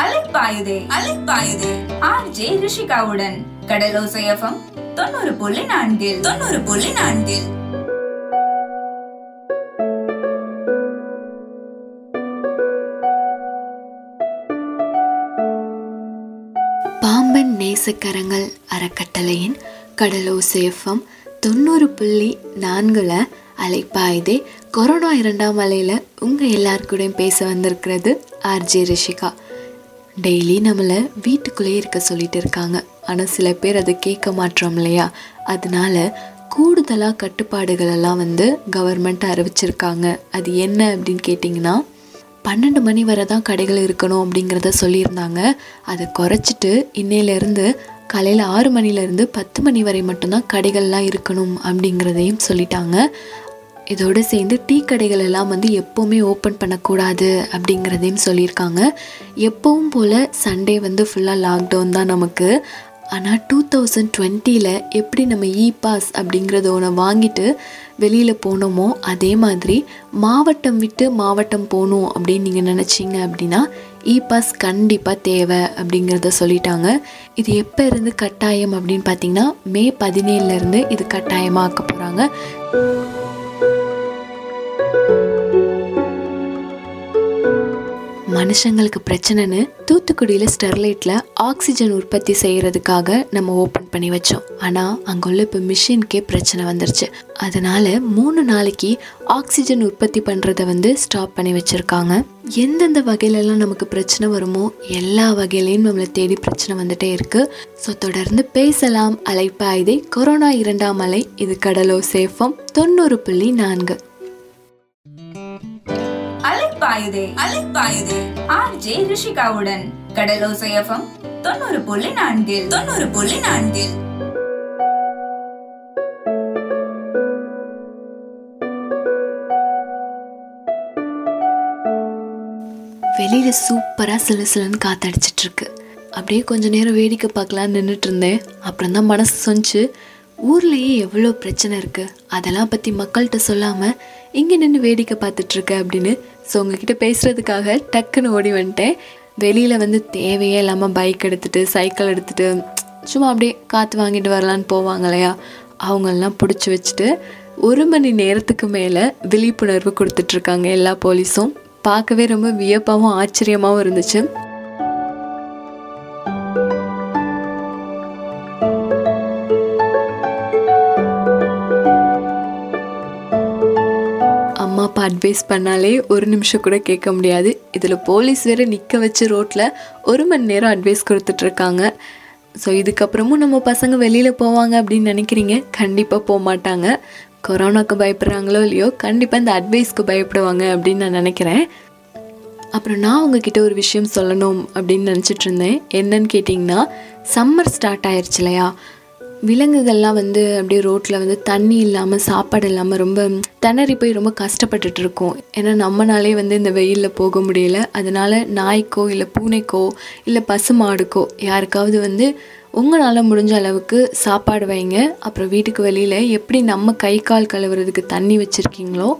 Alaipayuthey Alaipayuthey. R J ரிஷிகாவுடன் கடலோசையம் தொண்ணூறு புள்ளி நான்கில் தொண்ணூறு புள்ளி நான்கில். பாம்பன் நேசக்கரங்கள் அறக்கட்டளையின் கடலோசேஃபம் தொண்ணூறு புள்ளி நான்குல அலைப்பாயுதே. கொரோனா இரண்டாம் அலையில் உங்கள் எல்லாருக்கூடையும் பேச வந்திருக்கிறது ஆர்ஜே ரிஷிகா. டெய்லி நம்மளை வீட்டுக்குள்ளேயே இருக்க சொல்லிட்டு இருக்காங்க. ஆனால் சில பேர் அதை கேட்க மாட்டோம் இல்லையா? அதனால கூடுதலாக கட்டுப்பாடுகளெல்லாம் வந்து கவர்மெண்ட் அறிவிச்சிருக்காங்க. அது என்ன அப்படின்னு கேட்டிங்கன்னா பன்னெண்டு மணி வரை தான் கடைகள் இருக்கணும் அப்படிங்கிறத சொல்லியிருந்தாங்க. அதை குறைச்சிட்டு இன்னையிலேருந்து காலையில் ஆறு மணிலேருந்து பத்து மணி வரை மட்டும்தான் கடைகள்லாம் இருக்கணும் அப்படிங்கிறதையும் சொல்லிட்டாங்க. இதோடு சேர்ந்து டீ கடைகள் எல்லாம் வந்து எப்போவுமே ஓப்பன் பண்ணக்கூடாது அப்படிங்கிறதையும் சொல்லியிருக்காங்க. எப்பவும் போல் சண்டே வந்து ஃபுல்லாக லாக்டவுன் தான் நமக்கு. ஆனால் டூ தௌசண்ட் டுவெண்ட்டியில் எப்படி நம்ம இ பாஸ் அப்படிங்கிறத ஒன்று வாங்கிட்டு வெளியில் போனோமோ அதே மாதிரி மாவட்டம் விட்டு மாவட்டம் போகணும் அப்படின்னு நீங்கள் நினச்சிங்க அப்படின்னா இ பாஸ் கண்டிப்பாக தேவை அப்படிங்கிறத சொல்லிட்டாங்க. இது எப்போ இருந்து கட்டாயம் அப்படின்னு பார்த்தீங்கன்னா மே பதினேழுலேருந்து இது கட்டாயமாக ஆக்க போகிறாங்க மனுஷங்களுக்கு பிரச்சனைன்னு தூத்துக்குடியில் ஸ்டெர்லைட்டில் ஆக்சிஜன் உற்பத்தி செய்கிறதுக்காக நம்ம ஓப்பன் பண்ணி வச்சோம். ஆனால் அங்கே உள்ள இப்போ மிஷின்கே பிரச்சனை வந்துருச்சு. அதனால் மூணு நாளைக்கு ஆக்சிஜன் உற்பத்தி பண்ணுறதை வந்து ஸ்டாப் பண்ணி வச்சுருக்காங்க. எந்தெந்த வகையிலலாம் நமக்கு பிரச்சனை வருமோ எல்லா வகையிலையும் நம்மளை தேடி பிரச்சனை வந்துட்டே இருக்குது ஸோ தொடர்ந்து பேசலாம். அலைப்பாயுதே கொரோனா இரண்டாம் அலை இது கடலோ சேஃபம் தொண்ணூறு புள்ளி நான்கு. அலைப்பாயுதே அலைப்பாயுதே ஆர் ஜே ரிஷிகாவுடன் கடலோசை தொண்ணூறு புள்ளி நான்கில் தொண்ணூறு புள்ளி நான்கில். வெளியில் சூப்பராக சிலு சிலுன்னு காத்தடிச்சிட்டு இருக்கு அப்படியே கொஞ்ச நேரம் வேடிக்கை பார்க்கலான்னு நின்றுட்டு இருந்தேன் அப்புறம் தான் மனசு சொன்னிச்சு ஊர்லேயே எவ்வளோ பிரச்சனை இருக்குது அதெல்லாம் பற்றி மக்கள்கிட்ட சொல்லாமல் இங்கே நின்று வேடிக்கை பார்த்துட்டு அப்படின்னு ஸோ உங்ககிட்ட பேசுகிறதுக்காக டக்குன்னு ஓடி வந்துட்டேன். வெளியில் வந்து தேவையே இல்லாமல் பைக் எடுத்துகிட்டு சைக்கிள் எடுத்துகிட்டு சும்மா அப்படியே காற்று வாங்கிட்டு வரலான்னு போவாங்க இல்லையா? அவங்களெலாம் பிடிச்சி வச்சுட்டு ஒரு மணி நேரத்துக்கு மேலே விழிப்புணர்வு கொடுத்துட்ருக்காங்க எல்லா போலீஸும். பார்க்கவே ரொம்ப வியப்பாகவும் ஆச்சரியமாகவும் இருந்துச்சு. அட்வைஸ் பண்ணாலே ஒரு நிமிஷம் கூட கேட்க முடியாது. இதில் போலீஸ் வேறு நிற்க வச்சு ரோட்டில் ஒரு மணி நேரம் அட்வைஸ் கொடுத்துட்ருக்காங்க ஸோ இதுக்கப்புறமும் நம்ம பசங்க வெளியில் போவாங்க அப்படின்னு நினைக்கிறீங்க கண்டிப்பாக போக மாட்டாங்க. கொரோனாக்கு பயப்படுறாங்களோ இல்லையோ கண்டிப்பாக இந்த அட்வைஸ்க்கு பயப்படுவாங்க அப்படின்னு நான் நினைக்கிறேன். அப்புறம் நான் உங்ககிட்ட ஒரு விஷயம் சொல்லணும் அப்படின்னு நினச்சிட்டு இருந்தேன். என்னன்னு கேட்டிங்கன்னா சம்மர் ஸ்டார்ட் ஆயிடுச்சு இல்லையா? விலங்குகள்லாம் வந்து அப்படியே ரோட்டில் வந்து தண்ணி இல்லாமல் சாப்பாடு இல்லாமல் ரொம்ப திணறி போய் ரொம்ப கஷ்டப்பட்டுட்டு இருக்கோம். ஏன்னா நம்மனாலே வந்து இந்த வெயிலில் போக முடியல. அதனால் நாய்க்கோ இல்லை பூனைக்கோ இல்லை பசு மாடுக்கோ யாருக்காவது வந்து உங்களால் முடிஞ்ச அளவுக்கு சாப்பாடு வைங்க. அப்புறம் வீட்டுக்கு வெளியில் எப்படி நம்ம கை கால் கழுவுறதுக்கு தண்ணி வச்சுருக்கீங்களோ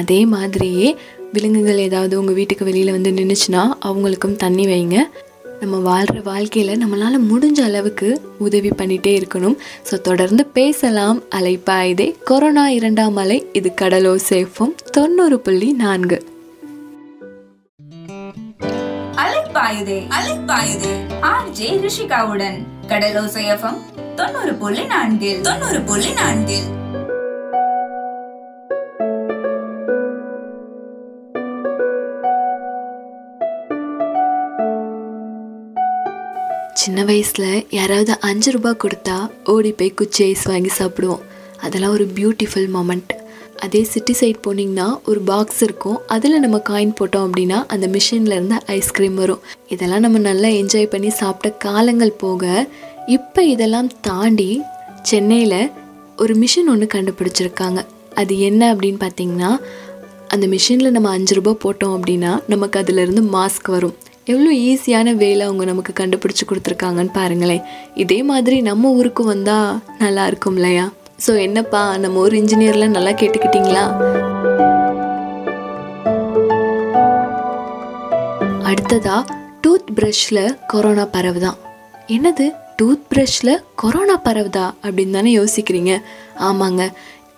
அதே மாதிரியே விலங்குகள் ஏதாவது உங்கள் வீட்டுக்கு வெளியில் வந்து நின்றுச்சுன்னா அவங்களுக்கும் தண்ணி வைங்க. நம்ம வாழ்கிற வாழ்க்கையில் நம்மளால் முடிஞ்ச அளவுக்கு உதவி பண்ணிகிட்டே இருக்கணும். ஸோ தொடர்ந்து பேசலாம். அலைப்பாயுதே. கொரோனா இரண்டாம் அலை இது கடலோ சேஃபும் தொண்ணூறு புள்ளி நான்கு. அலைப்பாயுதே அலைப்பாயுதே. ஆர் ஜே ரிஷிகாவுடன் கடலோசை தொண்ணூறு புள்ளி நான்கில் தொண்ணூறு புள்ளி நான்கில். சின்ன வயசில் யாராவது அஞ்சு ரூபாய் கொடுத்தா ஓடி போய் குச்சி ஐஸ் வாங்கி சாப்பிடுவோம். அதெல்லாம் ஒரு பியூட்டிஃபுல் மொமெண்ட் அதே சிட்டி சைட் போனீங்கன்னா ஒரு பாக்ஸ் இருக்கும். அதில் நம்ம காயின் போட்டோம் அப்படின்னா அந்த மிஷின்லேருந்து ஐஸ்கிரீம் வரும். இதெல்லாம் நம்ம நல்லா என்ஜாய் பண்ணி சாப்பிட்ட காலங்கள் போக இப்போ இதெல்லாம் தாண்டி சென்னையில் ஒரு மிஷின் ஒன்று கண்டுபிடிச்சிருக்காங்க. அது என்ன அப்படின்னு பார்த்தீங்கன்னா அந்த மிஷினில் நம்ம அஞ்சு ரூபாய் போட்டோம் அப்படின்னா நமக்கு அதுலேருந்து மாஸ்க் வரும். எவ்வளோ ஈஸியான வேலை அவங்க நமக்கு கண்டுபிடிச்சி கொடுத்துருக்காங்கன்னு பாருங்களேன். இதே மாதிரி நம்ம ஊருக்கு வந்தால் நல்லா இருக்கும் இல்லையா? ஸோ என்னப்பா நம்ம ஊர் இன்ஜினியர்லாம் நல்லா கேட்டுக்கிட்டீங்களா? அடுத்ததா டூத் ப்ரஷ்ல கொரோனா பரவுதான் என்னது டூத் ப்ரஷ்ல கொரோனா பரவுதா அப்படின்னு தானே யோசிக்கிறீங்க. ஆமாங்க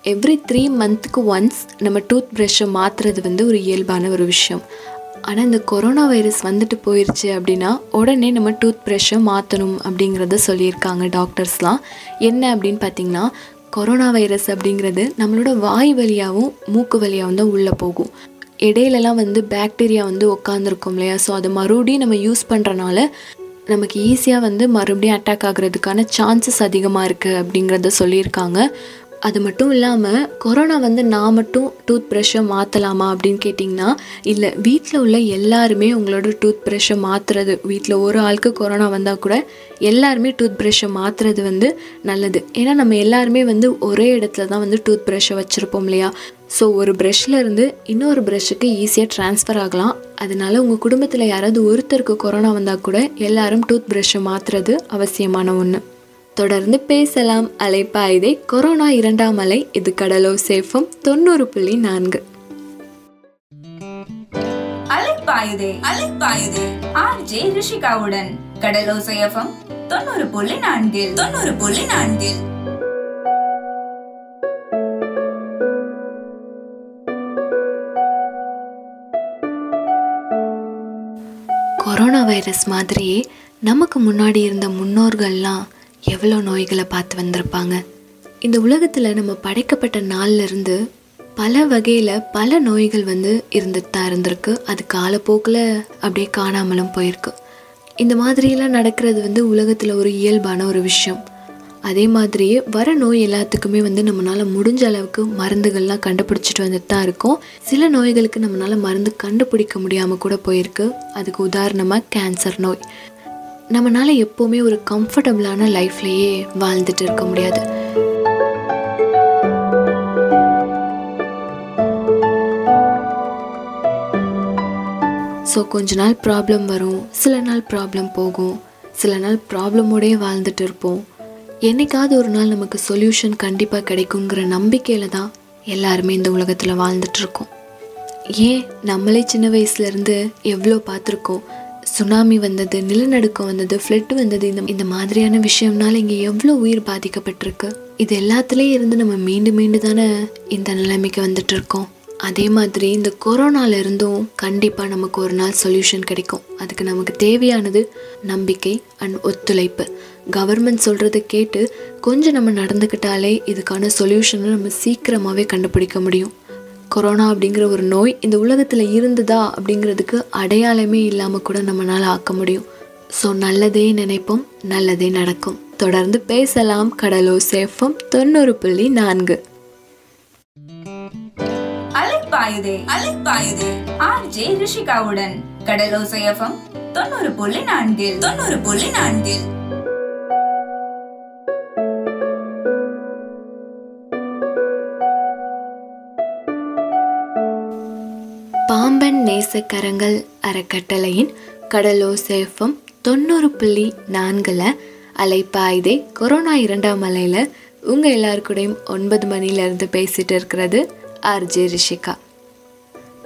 எவ்ரி த்ரீ மந்த்துக்கு ஒன்ஸ் நம்ம டூத் ப்ரஷ்ஷை மாற்றுறது வந்து ஒரு இயல்பான ஒரு விஷயம். ஆனால் இந்த கொரோனா வைரஸ் வந்துட்டு போயிடுச்சு அப்படின்னா உடனே நம்ம டூத் ப்ரெஷ்ஷை மாற்றணும் அப்படிங்கிறத சொல்லியிருக்காங்க டாக்டர்ஸ்லாம். என்ன அப்படின்னு பார்த்தீங்கன்னா கொரோனா வைரஸ் அப்படிங்கிறது நம்மளோட வாய் வழியாகவும் மூக்கு வழியாகவும் தான் உள்ளே போகும். இடையிலலாம் வந்து பாக்டீரியா வந்து உட்காந்துருக்கும் இல்லையா? ஸோ அதை மறுபடியும் நம்ம யூஸ் பண்ணுறனால நமக்கு ஈஸியாக வந்து மறுபடியும் அட்டாக் ஆகிறதுக்கான சான்சஸ் அதிகமாக இருக்குது அப்படிங்கிறத சொல்லியிருக்காங்க. அது மட்டும் இல்லாமல் கொரோனா வந்து நான் மட்டும் டூத் ப்ரஷ்ஷை மாற்றலாமா அப்படின்னு கேட்டிங்கன்னா இல்லை வீட்டில் உள்ள எல்லாருமே உங்களோட டூத் ப்ரஷ்ஷை மாற்றுறது வீட்டில் ஒரு ஆளுக்கு கொரோனா வந்தால் கூட எல்லாருமே டூத் ப்ரஷ்ஷை மாற்றுறது வந்து நல்லது. ஏன்னா நம்ம எல்லாருமே வந்து ஒரே இடத்துல தான் வந்து டூத் ப்ரஷ்ஷை வச்சுருப்போம் இல்லையா? ஸோ ஒரு ப்ரெஷ்லேருந்து இன்னொரு ப்ரெஷ்ஷுக்கு ஈஸியாக ட்ரான்ஸ்ஃபர் ஆகலாம். அதனால் உங்கள் குடும்பத்தில் யாராவது ஒருத்தருக்கு கொரோனா வந்தால் கூட எல்லாரும் டூத் ப்ரஷ்ஷை மாற்றுறது அவசியமான ஒன்று தொடர்ந்து பேசலாம். அலைப்பாயுதே கொரோனா இரண்டாம் அலை இது கடலோ சேஃபம் தொண்ணூறு புள்ளி நான்கு. அலைப்பாயுதே அலைப்பாயுதே ஆர்ஜே ரிஷிகாவுடன் கடலோசை எஃப்எம் தொண்ணூறு புள்ளி நான்கில் தொண்ணூறு புள்ளி நான்கில். கொரோனா வைரஸ் மாதிரியே நமக்கு முன்னாடி இருந்த முன்னோர்கள்லாம் எவ்வளோ நோய்களை பார்த்து வந்திருப்பாங்க? இந்த உலகத்தில் நம்ம படைக்கப்பட்ட நாள்லேருந்து பல வகையில் பல நோய்கள் வந்து இருந்துட்டு தான் இருந்திருக்கு. அது காலப்போக்கில் அப்படியே காணாமலும் போயிருக்கு. இந்த மாதிரியெல்லாம் நடக்கிறது வந்து உலகத்தில் ஒரு இயல்பான ஒரு விஷயம். அதே மாதிரியே வர நோய் எல்லாத்துக்குமே வந்து நம்மளால் முடிஞ்ச அளவுக்கு மருந்துகள்லாம் கண்டுபிடிச்சிட்டு வந்துட்டு தான் இருக்கோம். சில நோய்களுக்கு நம்மளால் மருந்து கண்டுபிடிக்க முடியாமல் கூட போயிருக்கு. அதுக்கு உதாரணமாக கேன்சர் நோய். நம்மளால எப்போவுமே ஒரு கம்ஃபர்டபுளான லைஃப்லேயே வாழ்ந்துட்டு இருக்க முடியாது. ஸோ கொஞ்ச நாள் ப்ராப்ளம் வரும் சில நாள் ப்ராப்ளம் போகும் சில நாள் ப்ராப்ளமோடயே வாழ்ந்துட்டு இருப்போம். என்னைக்காவது ஒரு நாள் நமக்கு சொல்யூஷன் கண்டிப்பாக கிடைக்குங்கிற நம்பிக்கையில் தான் எல்லாருமே இந்த உலகத்தில் வாழ்ந்துட்டுருக்கோம் ஏன் நம்மளே சின்ன வயசுலேருந்து எவ்வளோ பார்த்துருக்கோம்? சுனாமி வந்தது நிலநடுக்கம் வந்தது ஃப்ளட் வந்தது இந்த இந்த மாதிரியான விஷயம்னால இங்கே எவ்வளோ உயிர் பாதிக்கப்பட்டிருக்கு? இது எல்லாத்துலேயும் இருந்து நம்ம மீண்டு மீண்டு தானே இந்த நிலைமைக்கு வந்துட்டு இருக்கோம் அதே மாதிரி இந்த கொரோனால இருந்தும் கண்டிப்பாக நமக்கு ஒரு நாள் சொல்யூஷன் கிடைக்கும். அதுக்கு நமக்கு தேவையானது நம்பிக்கை அண்ட் ஒத்துழைப்பு. கவர்மெண்ட் சொல்கிறத கேட்டு கொஞ்சம் நம்ம நடந்துக்கிட்டாலே இதுக்கான சொல்யூஷனை நம்ம சீக்கிரமாகவே கண்டுபிடிக்க முடியும். கொரோனா அப்படிங்கிற ஒரு நோய் இந்த உலகத்தில் இருந்ததா அப்படிங்கிறதுக்கு அடையாளமே இல்லாமல் கூட நம்மளால் ஆக்க முடியும். ஸோ நல்லதே நினைப்போம் நல்லதே நடக்கும். தொடர்ந்து பேசலாம் கடலோ சேஃபம் தொண்ணூறு புள்ளி நான்கு. அலைப்பாயுதே அலைப்பாயுதே ஆர்ஜே ரிஷிகாவுடன். கடலோசை தொண்ணூறு புள்ளி நான்கில் தொண்ணூறு புள்ளி நான்கில். நேசக்கரங்கள் அறக்கட்டளையின் கடலோ சேஃபம் தொண்ணூறு புள்ளி நான்கில் அலைப்பாயுதே கொரோனா இரண்டாம் அலையில் உங்கள் எல்லாருக்கூடையும் ஒன்பது மணிலேருந்து பேசிகிட்டு இருக்கிறது ஆர்ஜே ரிஷிகா.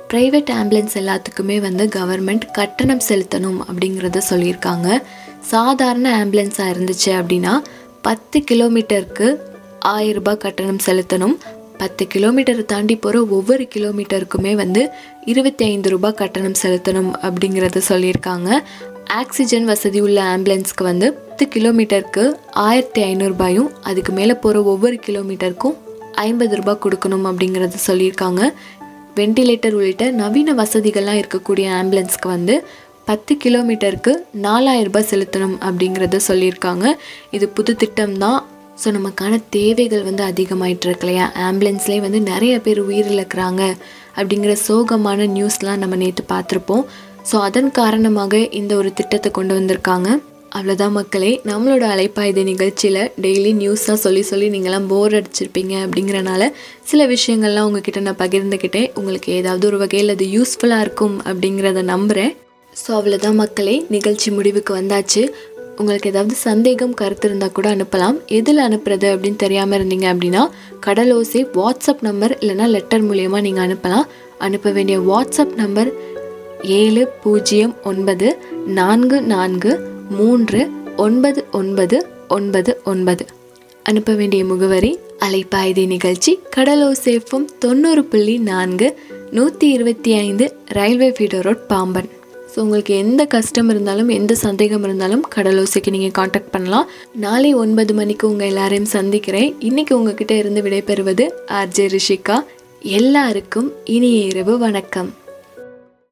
ப்ரைவேட் ஆம்புலன்ஸ் எல்லாத்துக்குமே வந்து கவர்மெண்ட் கட்டணம் செலுத்தணும் அப்படிங்கிறத சொல்லியிருக்காங்க. சாதாரண ஆம்புலன்ஸாக இருந்துச்சு அப்படின்னா பத்து கிலோமீட்டருக்கு ஆயிரம் ரூபாய் கட்டணம் செலுத்தணும். பத்து கிலோமீட்டர் தாண்டி போகிற ஒவ்வொரு கிலோமீட்டருக்குமே வந்து இருபத்தி ஐந்து ரூபாய் கட்டணம் செலுத்தணும் அப்படிங்கிறத சொல்லியிருக்காங்க. ஆக்சிஜன் வசதி உள்ள ஆம்புலன்ஸ்க்கு வந்து பத்து கிலோமீட்டருக்கு ஆயிரத்தி ஐநூறுபாயும் அதுக்கு மேலே போகிற ஒவ்வொரு கிலோமீட்டருக்கும் ஐம்பது ரூபாய் கொடுக்கணும் அப்படிங்கிறத சொல்லியிருக்காங்க. வெண்டிலேட்டர் உள்ளிட்ட நவீன வசதிகள்லாம் இருக்கக்கூடிய ஆம்புலன்ஸ்க்கு வந்து பத்து கிலோமீட்டருக்கு நாலாயிரம் ரூபாய் செலுத்தணும் அப்படிங்கிறத சொல்லியிருக்காங்க. இது புது திட்டம் தான் ஸோ நமக்கான தேவைகள் வந்து அதிகமாயிட்டு இருக்கு இல்லையா? ஆம்புலன்ஸ்லேயே வந்து நிறைய பேர் உயிரிழக்கிறாங்க அப்படிங்கிற சோகமான நியூஸ்லாம் நம்ம நேற்று பார்த்துருப்போம். ஸோ அதன் காரணமாக இந்த ஒரு திட்டத்தை கொண்டு வந்திருக்காங்க. அவ்வளோதான் மக்களே. நம்மளோட அலைப்பாயுத நிகழ்ச்சியில் டெய்லி நியூஸாக சொல்லி சொல்லி நீங்களாம் போர் அடிச்சிருப்பீங்க அப்படிங்கிறனால சில விஷயங்கள்லாம் உங்ககிட்ட நான் பகிர்ந்துக்கிட்டேன். உங்களுக்கு ஏதாவது ஒரு வகையில் அது யூஸ்ஃபுல்லாக இருக்கும் அப்படிங்கிறத நம்புகிறேன் ஸோ அவ்வளோதான் மக்களே. நிகழ்ச்சி முடிவுக்கு வந்தாச்சு. உங்களுக்கு ஏதாவது சந்தேகம் கருத்து இருந்தால் கூட அனுப்பலாம். எதில் அனுப்புறது அப்படின்னு தெரியாமல் இருந்தீங்க அப்படின்னா கடலோசை வாட்ஸ்அப் நம்பர் இல்லைனா லெட்டர் மூலயமா நீங்கள் அனுப்பலாம். அனுப்ப வேண்டிய வாட்ஸ்அப் நம்பர் ஏழு பூஜ்ஜியம் ஒன்பது நான்கு நான்கு மூன்று ஒன்பது ஒன்பது ஒன்பது ஒன்பது. அனுப்ப வேண்டிய முகவரி அலைப்பாய்தி நிகழ்ச்சி கடலோசேஃபம் தொண்ணூறு புள்ளி நான்கு நூற்றி இருபத்தி ஐந்து railway feeder road Pamban. So உங்களுக்கு எந்த கஷ்டம் இருந்தாலும் எந்த சந்தேகம் இருந்தாலும் கடலோசைக்கு நீங்கள் காண்டாக்ட் பண்ணலாம். நாளை ஒன்பது மணிக்கு உங்கள் எல்லாரையும் சந்திக்கிறேன். இன்னைக்கு உங்ககிட்ட இருந்து விடைபெறுவது ஆர்ஜே ரிஷிகா. எல்லாருக்கும் இனிய இரவு வணக்கம்.